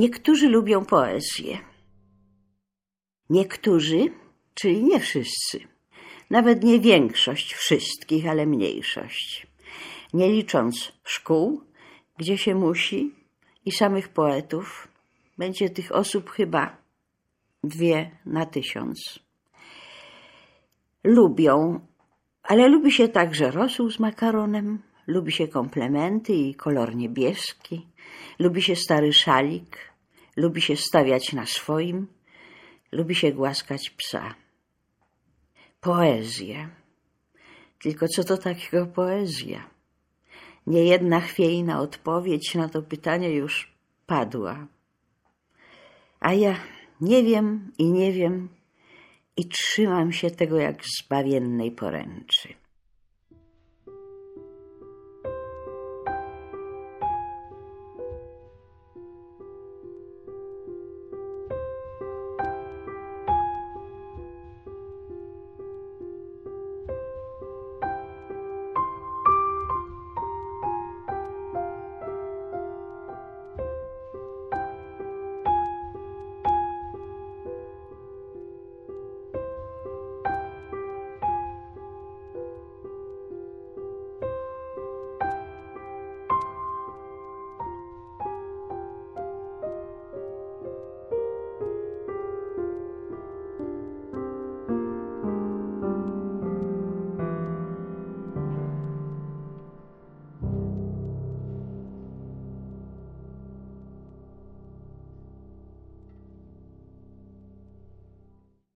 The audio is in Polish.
Niektórzy lubią poezję. Niektórzy, czyli nie wszyscy. Nawet nie większość wszystkich, ale mniejszość. Nie licząc szkół, gdzie się musi, i samych poetów, będzie tych osób chyba dwie na tysiąc. Lubią, ale lubi się także rosół z makaronem, lubi się komplementy i kolor niebieski, lubi się stary szalik, lubi się stawiać na swoim, lubi się głaskać psa. Poezję. Tylko co to takiego poezja? Niejedna chwiejna odpowiedź na to pytanie już padła. A ja nie wiem i nie wiem i trzymam się tego jak zbawiennej poręczy.